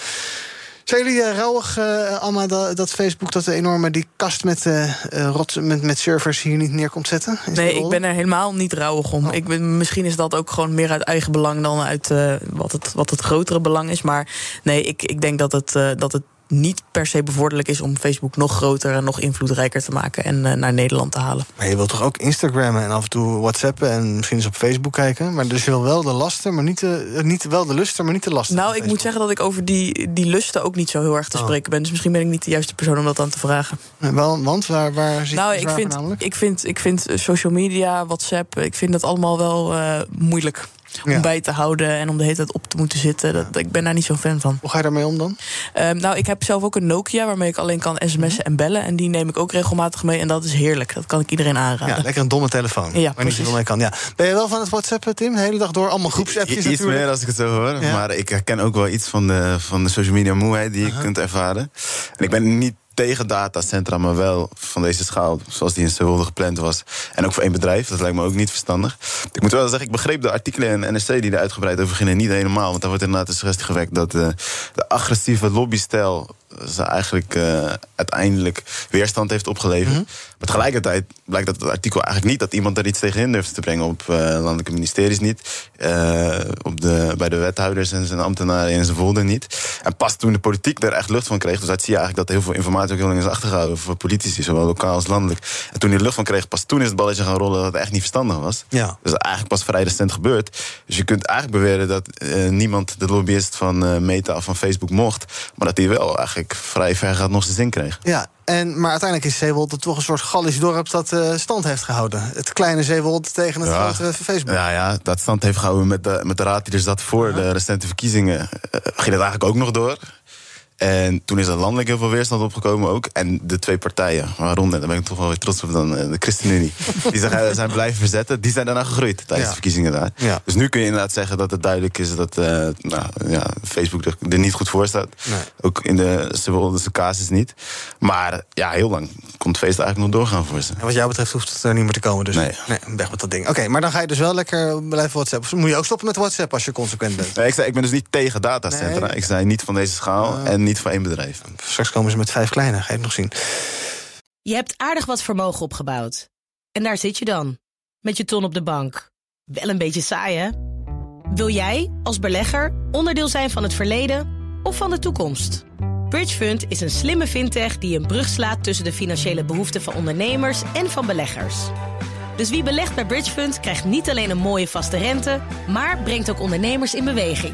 Zijn jullie uh, rouwig, uh, Alma, dat, dat, Facebook dat enorme die kast met, uh, rot, met, met servers hier niet neer komt zetten? Nee, ik ben er helemaal niet rouwig om. Oh. Ik ben, misschien is dat ook gewoon meer uit eigen belang dan uit wat, het, wat het grotere belang is. Maar nee, ik, ik denk dat het, dat het niet per se bevorderlijk is om Facebook nog groter en nog invloedrijker te maken en eh, naar Nederland te halen. Maar je wilt toch ook Instagrammen en af en toe WhatsAppen en misschien eens op Facebook kijken. Maar dus je wil wel de lasten, maar niet de, niet, wel de lusten, maar niet de lasten. Nou, ik moet zeggen dat ik over die, die lusten ook niet zo heel erg te Oh. spreken ben. Dus misschien ben ik niet de juiste persoon om dat aan te vragen. Wel, want waar, waar zit Nou, je ik vind, ik, vind, ik vind eh, social media, WhatsApp, ik vind dat allemaal wel eh, moeilijk. Om Ja. bij te houden en om de hele tijd op te moeten zitten. Dat, ik ben daar niet zo'n fan van. Hoe ga je daarmee om dan? Ehm, nou, ik heb zelf ook een Nokia waarmee ik alleen kan sms'en en bellen. En die neem ik ook regelmatig mee. En dat is heerlijk. Dat kan ik iedereen aanraden. Ja, lekker een domme telefoon. Ja, waar niet zoveel mee kan. Ja. Ben je wel van het WhatsAppen, Tim? De hele dag door allemaal groepsappjes Iets natuurlijk. meer als ik het zo hoor. Ja. Maar ik herken ook wel iets van de, van de social media moeheid die je kunt ervaren. En ik ben niet tegen datacentra, maar wel van deze schaal, zoals die in Seoul gepland was. En ook voor één bedrijf, dat lijkt me ook niet verstandig. Ik moet wel zeggen, ik begreep de artikelen in NRC die er uitgebreid over gingen niet helemaal. Want daar wordt inderdaad de suggestie gewekt dat eh, de agressieve lobbystijl ze eigenlijk eh, uiteindelijk weerstand heeft opgeleverd. Maar tegelijkertijd blijkt dat het artikel eigenlijk niet dat iemand er iets tegen in durft te brengen op eh, landelijke ministeries niet, eh, op de, bij de wethouders en zijn ambtenaren in zijn folder niet. En pas toen de politiek er echt lucht van kreeg, dus dat zie je eigenlijk dat heel veel informatie ook heel lang is achtergehouden voor politici, zowel lokaal als landelijk. En toen die lucht van kreeg, pas toen is het balletje gaan rollen dat het echt niet verstandig was. Ja. Dus dat is eigenlijk pas vrij recent gebeurd. Dus je kunt eigenlijk beweren dat niemand de lobbyist van Meta of van Facebook mocht. Maar dat hij wel eigenlijk vrij ver gaat nog zijn zin kreeg. Ja, en, maar uiteindelijk is Zeewolde toch een soort Gallisch dorp dat eh, stand heeft gehouden. Het kleine Zeewolde tegen het Ja. grote Facebook. Ja, ja, dat stand heeft gehouden met de, met de raad die er zat voor de recente verkiezingen. eh, ging dat eigenlijk ook nog door. En toen is er landelijk heel veel weerstand opgekomen ook. En de twee partijen, waaronder, daar ben ik toch wel weer trots op dan, eh, de ChristenUnie. [laughs] die zich, eh, zijn blijven verzetten, die zijn daarna gegroeid tijdens Ja. de verkiezingen daar. Ja. Dus nu kun je inderdaad zeggen dat het duidelijk is dat eh, nou, ja, Facebook er, er niet goed voor staat. Nee. Ook in de Zeewoldense casus niet. Maar ja, heel lang kon het feest eigenlijk nog doorgaan voor ze. En wat jou betreft hoeft het er niet meer te komen. Dus Nee. weg met dat ding. Oké, maar dan ga je dus wel lekker blijven WhatsApp. Of moet je ook stoppen met WhatsApp als je consequent bent? Nee, ik, zei, ik ben dus niet tegen datacentra. Nee. Ik zei niet van deze schaal en niet van één bedrijf. Straks komen ze met vijf kleine, ga je het nog zien. Je hebt aardig wat vermogen opgebouwd. En daar zit je dan, met je ton op de bank. Wel een beetje saai, hè? Wil jij, als belegger, onderdeel zijn van het verleden of van de toekomst? Bridgefund is een slimme fintech die een brug slaat tussen de financiële behoeften van ondernemers en van beleggers. Dus wie belegt bij Bridgefund krijgt niet alleen een mooie vaste rente, maar brengt ook ondernemers in beweging.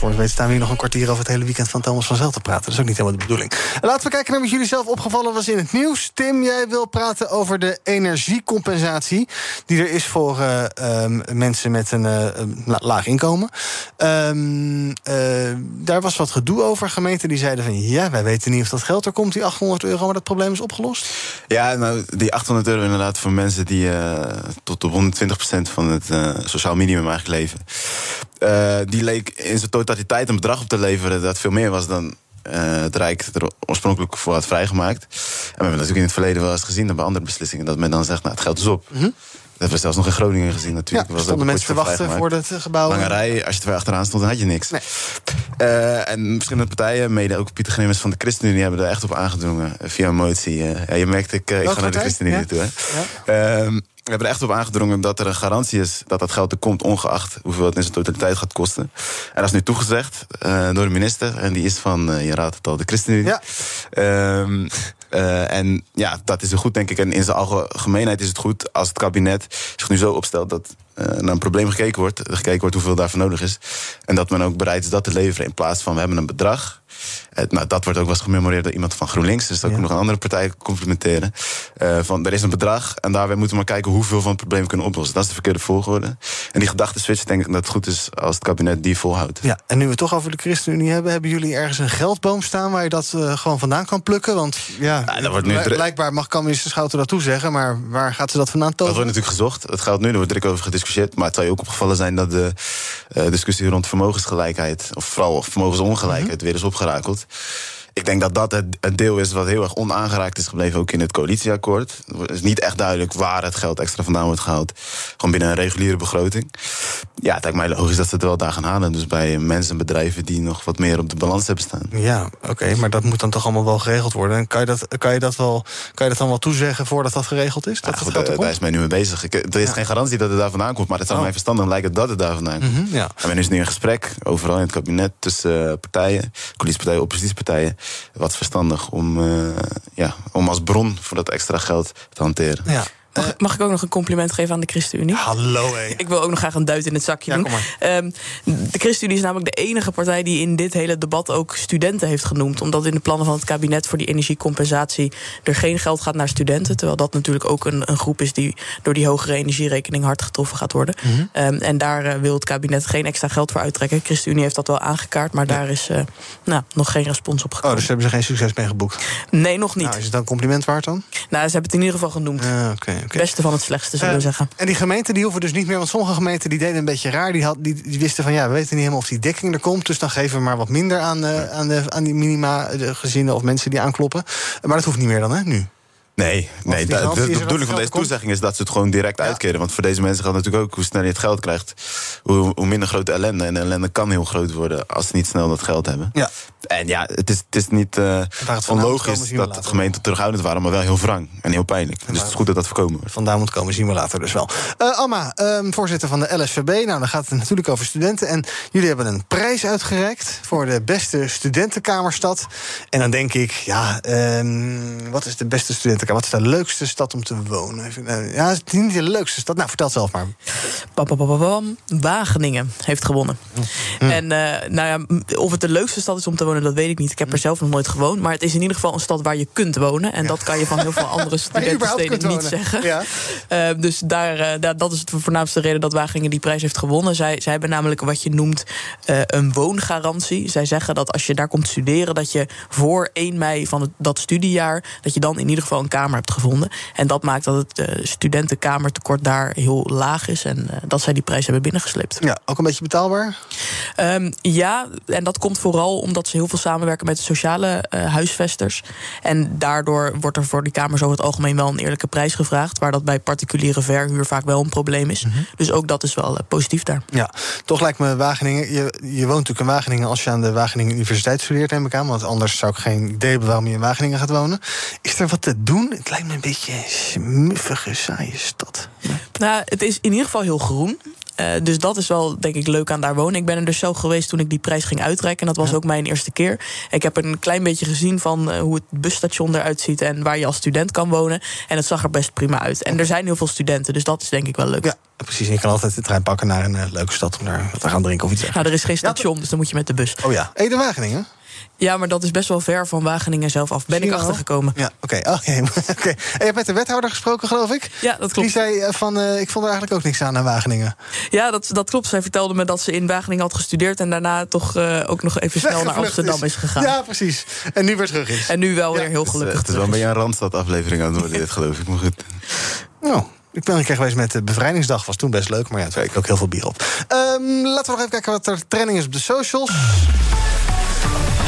Voor weet staan we hier nog een kwartier over het hele weekend van Thomas van Zel te praten. Dat is ook niet helemaal de bedoeling. Laten we kijken naar wat jullie zelf opgevallen was in het nieuws. Tim, jij wil praten over de energiecompensatie die er is voor eh, ehm, mensen met een eh, laag inkomen. Ehm, eh, daar was wat gedoe over. Gemeenten die zeiden van ja, wij weten niet of dat geld er komt, die 800 euro, maar dat probleem is opgelost. Ja, nou, die 800 euro inderdaad voor mensen die tot op 120% van het sociaal minimum eigenlijk leven. Eh, die leek in zijn totaliteit een bedrag op te leveren dat veel meer was dan eh, het Rijk er oorspronkelijk voor had vrijgemaakt. En we hebben natuurlijk in het verleden wel eens gezien bij andere beslissingen dat men dan zegt, nou het geld is op. Dat hebben we zelfs nog in Groningen gezien natuurlijk. Ja, Was stonden mensen te ooit wachten vrijgemaakt. voor het gebouw. Lange rij, als je er achteraan stond, dan had je niks. Eh, en verschillende partijen, mede ook Pieter Grimmers van de ChristenUnie, hebben er echt op aangedrongen via een motie. ja, je merkt, ik, ik ga naar de? ChristenUnie Ja. toe. Hè. Ehm, we hebben er echt op aangedrongen dat er een garantie is dat dat geld er komt, ongeacht hoeveel het in zijn totaliteit gaat kosten. En dat is nu toegezegd eh, door de minister. En die is van, eh, je raadt het al, de ChristenUnie. Ja. Ehm, eh, en ja, dat is er goed, denk ik. En in zijn algemeenheid is het goed als het kabinet zich nu zo opstelt dat naar een probleem gekeken wordt. Gekeken wordt hoeveel daarvoor nodig is. En dat men ook bereid is dat te leveren in plaats van we hebben een bedrag. Eh, nou, dat wordt ook wel eens gememoreerd door iemand van GroenLinks. Dus dat ik nog een andere partij complimenteren. Eh, van er is een bedrag en daarbij moeten we maar kijken hoeveel van het probleem we kunnen oplossen. Dat is de verkeerde volgorde. En die gedachte switch denk ik dat het goed is als het kabinet die volhoudt. Ja, en nu we het toch over de ChristenUnie hebben, hebben jullie ergens een geldboom staan waar je dat eh, gewoon vandaan kan plukken? Want ja, dat wordt nu blijkbaar mag kan minister Schouten dat toezeggen, maar waar gaat ze dat vandaan Dat tonen? wordt natuurlijk gezocht. Het geldt nu, er wordt druk over gediscussieerd. Maar het zou je ook opgevallen zijn dat de discussie rond vermogensgelijkheid, of vooral vermogensongelijkheid, weer is opgerakeld. Ik denk dat dat het, deel is wat heel erg onaangeraakt is gebleven, ook in het coalitieakkoord. Het is niet echt duidelijk waar het geld extra vandaan wordt gehaald. Gewoon binnen een reguliere begroting. Ja, het lijkt mij logisch dat ze het wel daar gaan halen. Dus bij mensen en bedrijven die nog wat meer op de balans hebben staan. Ja, oké, maar dat moet dan toch allemaal wel geregeld worden. En kan je dat, kan je dat, wel, kan je dat dan wel toezeggen voordat dat geregeld is? Dat Ja, het goed, er daar, is mij nu mee bezig. Ik, er is geen garantie dat het daar vandaan komt, maar het zou Oh. mij verstandig lijken dat het daar vandaan komt. Mhm, ja. En men is nu in gesprek, overal in het kabinet, tussen eh, partijen, coalitiepartijen, oppositiepartijen. Wat verstandig om, eh, ja, om als bron voor dat extra geld te hanteren. Ja. Mag, mag ik ook nog een compliment geven aan de ChristenUnie? Hallo, hé. Ik wil ook nog graag een duit in het zakje Ja, doen. kom maar. Ehm, de ChristenUnie is namelijk de enige partij die in dit hele debat ook studenten heeft genoemd. Omdat in de plannen van het kabinet voor die energiecompensatie er geen geld gaat naar studenten. Terwijl dat natuurlijk ook een, een groep is die door die hogere energierekening hard getroffen gaat worden. Mhm. Ehm, en daar eh, wil het kabinet geen extra geld voor uittrekken. ChristenUnie heeft dat wel aangekaart, maar daar is eh, nou, nog geen respons op gekomen. Oh, dus hebben ze geen succes mee geboekt? Nee, nog niet. Nou, is het dan een compliment waard dan? Nou, ze hebben het in ieder geval genoemd. Ja, oké, oké. Beste van het slechtste, zullen we Eh, zeggen. En die gemeenten die hoeven dus niet meer, want sommige gemeenten die deden een beetje raar. Die, had, die, die wisten van ja, we weten niet helemaal of die dekking er komt. Dus dan geven we maar wat minder aan, eh, aan, de, aan die minima de gezinnen of mensen die aankloppen. Maar dat hoeft niet meer dan, hè, nu? Nee, nee de, de, de bedoeling van deze toezegging is dat ze het gewoon direct uitkeren. Want voor deze mensen gaat natuurlijk ook hoe sneller je het geld krijgt, hoe, hoe minder grote ellende. En de ellende kan heel groot worden als ze niet snel dat geld hebben. Ja. En ja, het is, het is niet eh, onlogisch zien we dat later. de gemeenten terughoudend waren, maar wel heel wrang en heel pijnlijk. Dus het is goed dat dat voorkomen wordt. Vandaan moet komen, zien we later dus wel. Eh Amma, ehm, voorzitter van de LSVB. Nou, dan gaat het natuurlijk over studenten. En jullie hebben een prijs uitgereikt voor de beste studentenkamerstad. En dan denk ik, ja, ehm, wat is de beste studentenkamer? Wat is de leukste stad om te wonen? Even, eh, Ja, het is niet de leukste stad. Nou, vertel het zelf maar. Bam, bam, bam, bam, bam. Wageningen heeft gewonnen. En eh, nou ja, of het de leukste stad is om te wonen, dat weet ik niet. Ik heb er zelf nog nooit gewoond. Maar het is in ieder geval een stad waar je kunt wonen. En dat kan je van heel veel [laughs] andere studentensteden niet wonen. zeggen. Ja. Eh, dus daar, eh, daar- dat is de voornaamste reden dat Wageningen die prijs heeft gewonnen. Zij, zij hebben namelijk wat je noemt eh, een woongarantie. Zij zeggen dat als je daar komt studeren, dat je voor 1 mei van het, dat studiejaar, dat je dan in ieder geval een kamer hebt gevonden. En dat maakt dat het eh, studentenkamertekort daar heel laag is. En dat zij die prijs hebben binnengesleept. Ja, ook een beetje betaalbaar? Ehm, ja, en dat komt vooral omdat ze heel veel samenwerken met de sociale eh, huisvesters. En daardoor wordt er voor die kamers over het algemeen wel een eerlijke prijs gevraagd. Waar dat bij particuliere verhuur vaak wel een probleem is. Dus ook dat is wel eh, positief daar. Ja, toch lijkt me Wageningen. Je, je woont natuurlijk in Wageningen als je aan de Wageningen Universiteit studeert, neem ik aan. Want anders zou ik geen idee hebben waarom je in Wageningen gaat wonen. Is er wat te doen? Het lijkt me een beetje een smuffige, saaie stad. Nou, het is in ieder geval heel groen. Eh, dus dat is wel, denk ik, leuk aan daar wonen. Ik ben er dus zelf geweest toen ik die prijs ging uitreiken. En dat was ook mijn eerste keer. Ik heb een klein beetje gezien van eh, hoe het busstation eruit ziet... en waar je als student kan wonen. En het zag er best prima uit. En er zijn heel veel studenten, dus dat is denk ik wel leuk. Ja, precies. En je kan altijd de trein pakken naar een eh, leuke stad om daar wat te gaan drinken of iets Nou, er is geen station, dus dan moet je met de bus. Oh ja, Ede Wageningen? Ja, maar dat is best wel ver van Wageningen zelf af. Ben Zie ik achtergekomen. Ja, oké. [laughs] oké, oké. En je hebt met de wethouder gesproken, geloof ik? Ja, dat klopt. Die zei eh, van, eh, ik vond er eigenlijk ook niks aan aan Wageningen. Ja, dat, dat klopt. Zij vertelde me dat ze in Wageningen had gestudeerd... en daarna toch eh, ook nog even snel naar Amsterdam is, gegaan. Ja, precies. En nu weer terug is. En nu wel weer heel Het is, gelukkig het is wel een beetje een Randstad-aflevering aan het worden, dit geloof ik. Maar goed. Nou, ik ben een keer geweest met de bevrijdingsdag. Was toen best leuk, maar ja, toen kreeg ik ook heel veel bier op. Ehm, laten we nog even kijken wat er trending is op de socials.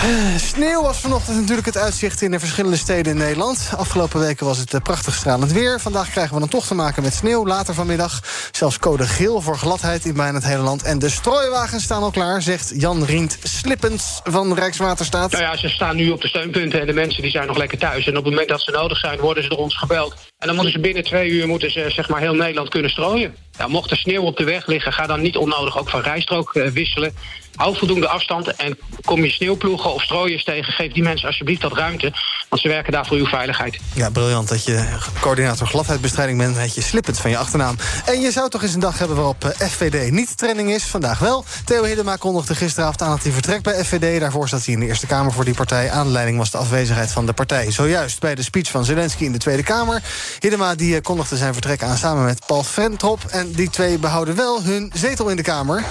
Eh, Sneeuw was vanochtend natuurlijk het uitzicht in de verschillende steden in Nederland. Afgelopen weken was het eh, prachtig stralend weer. Vandaag krijgen we dan toch te maken met sneeuw later vanmiddag. Zelfs code geel voor gladheid in bijna het hele land. En de strooiwagens staan al klaar, zegt Jan Rient Slippens van Rijkswaterstaat. Nou ja, ze staan nu op de steunpunten en de mensen die zijn nog lekker thuis. En op het moment dat ze nodig zijn, worden ze door ons gebeld. En dan moeten ze binnen twee uur moeten ze, zeg maar, heel Nederland kunnen strooien. Mocht er sneeuw op de weg liggen, ga dan niet onnodig ook van rijstrook eh, wisselen. Hou voldoende afstand en kom je sneeuwploegen of strooiers tegen... geef die mensen alsjeblieft dat ruimte, want ze werken daar voor uw veiligheid. Ja, briljant dat je coördinator gladheidbestrijding bent... met je slippend van je achternaam. En je zou toch eens een dag hebben waarop eh, FVD niet trending is. Vandaag wel. Theo Hiddema kondigde gisteravond aan dat hij vertrekt bij FVD. Daarvoor zat hij in de Eerste Kamer voor die partij. Aanleiding was de afwezigheid van de partij. Zojuist bij de speech van Zelensky in de Tweede Kamer. Hiddema die eh, kondigde zijn vertrek aan samen met Paul Ventrop. En die twee behouden wel hun zetel in de Kamer.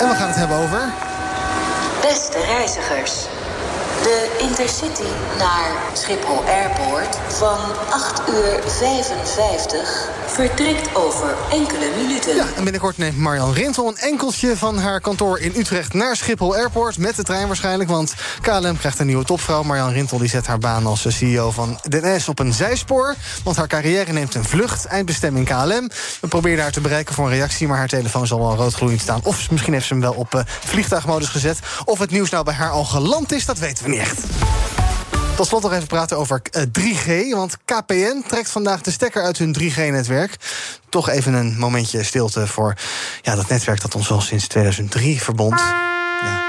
En we gaan het hebben over... Beste reizigers, De Intercity naar Schiphol Airport van 8 uur 55 vertrekt over enkele minuten. Ja, en binnenkort neemt Marjan Rintel een enkeltje van haar kantoor in Utrecht naar Schiphol Airport. Met de trein waarschijnlijk, want KLM krijgt een nieuwe topvrouw. Marjan Rintel die zet haar baan als CEO van DNS op een zijspoor. Want haar carrière neemt een vlucht. Eindbestemming KLM. We proberen haar te bereiken voor een reactie, maar haar telefoon zal al roodgloeiend staan. Of misschien heeft ze hem wel op uh, vliegtuigmodus gezet. Of het nieuws nou bij haar al geland is, dat weten we Tot slot nog even praten over 3G. Want KPN trekt vandaag de stekker uit hun 3G-netwerk. Toch even een momentje stilte voor ja, dat netwerk dat ons al sinds 2003 verbond. Ja.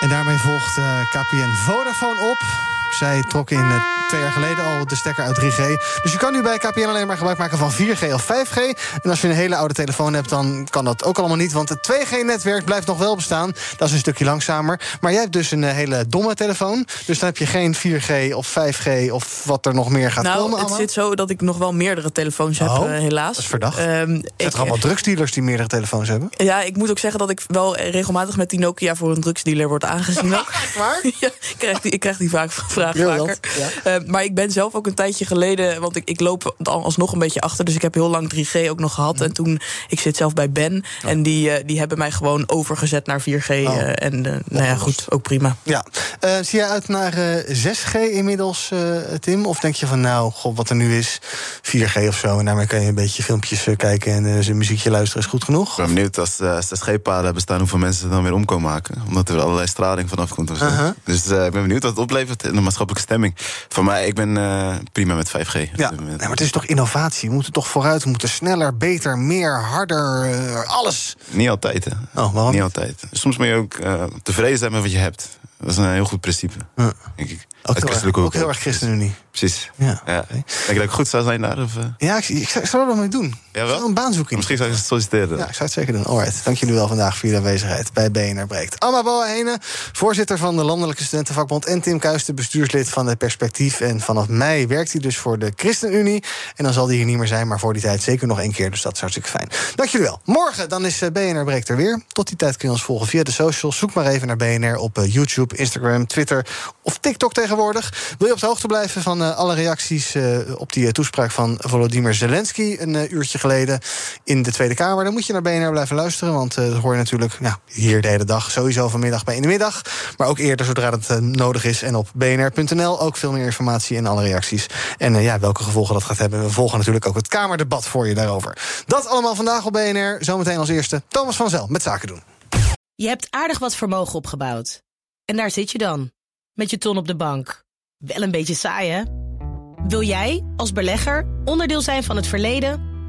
En daarmee volgt uh, KPN Vodafone op. Zij trok in uh, twee jaar geleden al de stekker uit 3G. Dus je kan nu bij KPN alleen maar gebruik maken van 4G of 5G. En als je een hele oude telefoon hebt, dan kan dat ook allemaal niet. Want het 2G-netwerk blijft nog wel bestaan. Dat is een stukje langzamer. Maar jij hebt dus een uh, hele domme telefoon. Dus dan heb je geen 4G of 5G of wat er nog meer gaat nou, komen. Het allemaal. zit zo dat ik nog wel meerdere telefoons heb, oh, uh, helaas. Dat is verdacht. Um, zijn er allemaal drugsdealers die meerdere telefoons hebben? Ja, ik moet ook zeggen dat ik wel regelmatig met die Nokia voor een drugsdealer word aangezien. [laughs] Waar? [laughs] ja, ik, krijg die, ik krijg die vaak vraag vaker. Ja. Uh, maar ik ben zelf ook een tijdje geleden, want ik, ik loop alsnog een beetje achter. Dus ik heb heel lang 3G ook nog gehad. Mm. En toen, ik zit zelf bij Ben. Oh. En die, uh, die hebben mij gewoon overgezet naar 4G. Oh. en nou ja, goed, ook prima. Ja. zie jij uit naar 6G inmiddels, Tim? Of denk je van, nou, god, wat er nu is, 4G of zo. En daarmee kan je een beetje filmpjes kijken en een muziekje luisteren. Is goed genoeg? Ik ben benieuwd als 6G-paden bestaan, hoeveel mensen dan weer om komen maken. Omdat er allerlei straling vanaf komt. Of zo. Uh -huh. Dus ik ben benieuwd wat het oplevert in de maatschappelijke stemming. Voor mij, ik ben uh, prima met 5G. Ja, nee, maar het is toch innovatie? We moeten toch vooruit, we moeten sneller, beter, meer, harder, uh, alles. Niet altijd, hè. Oh, waarom? Niet altijd. Soms moet je ook uh, tevreden zijn met wat je hebt. Dat is een heel goed principe, ja. denk ik. Ook, heel erg, ook heel erg ChristenUnie. Precies. Ja. ja. Okay. Denk je dat ik goed zou zijn daar? Of. Ja, ik, ik, zou er mee doen. Ja, wel? een baan zoeken. Misschien zou je het solliciteren. Ja, ik zou het zeker doen. Alright, dank jullie wel vandaag voor jullie aanwezigheid bij BNR Breekt. Amma Boahene, voorzitter van de Landelijke Studentenvakbond... en Tim Kuijsten, bestuurslid van de Perspectief. En vanaf mei werkt hij dus voor de ChristenUnie. En dan zal hij hier niet meer zijn, maar voor die tijd zeker nog één keer. Dus dat is hartstikke fijn. Dank jullie wel. Morgen dan is BNR Breekt er weer. Tot die tijd kun je ons volgen via de socials. Zoek maar even naar BNR op YouTube, Instagram, Twitter of TikTok tegenwoordig. Wil je op de hoogte blijven van uh, alle reacties op die toespraak van Volodymyr Zelensky een uurtje geleden in de Tweede Kamer? Dan moet je naar BNR blijven luisteren, want dat hoor je natuurlijk ja, hier de hele dag, sowieso vanmiddag bij in de middag, maar ook eerder zodra het nodig is en op bnr.nl ook veel meer informatie en alle reacties. En ja, welke gevolgen dat gaat hebben. We volgen natuurlijk ook het Kamerdebat voor je daarover. Dat allemaal vandaag op BNR. Zometeen als eerste Thomas van Zel met Zaken doen. Je hebt aardig wat vermogen opgebouwd. En daar zit je dan, met je ton op de bank. Wel een beetje saai, hè? Wil jij, als belegger, onderdeel zijn van het verleden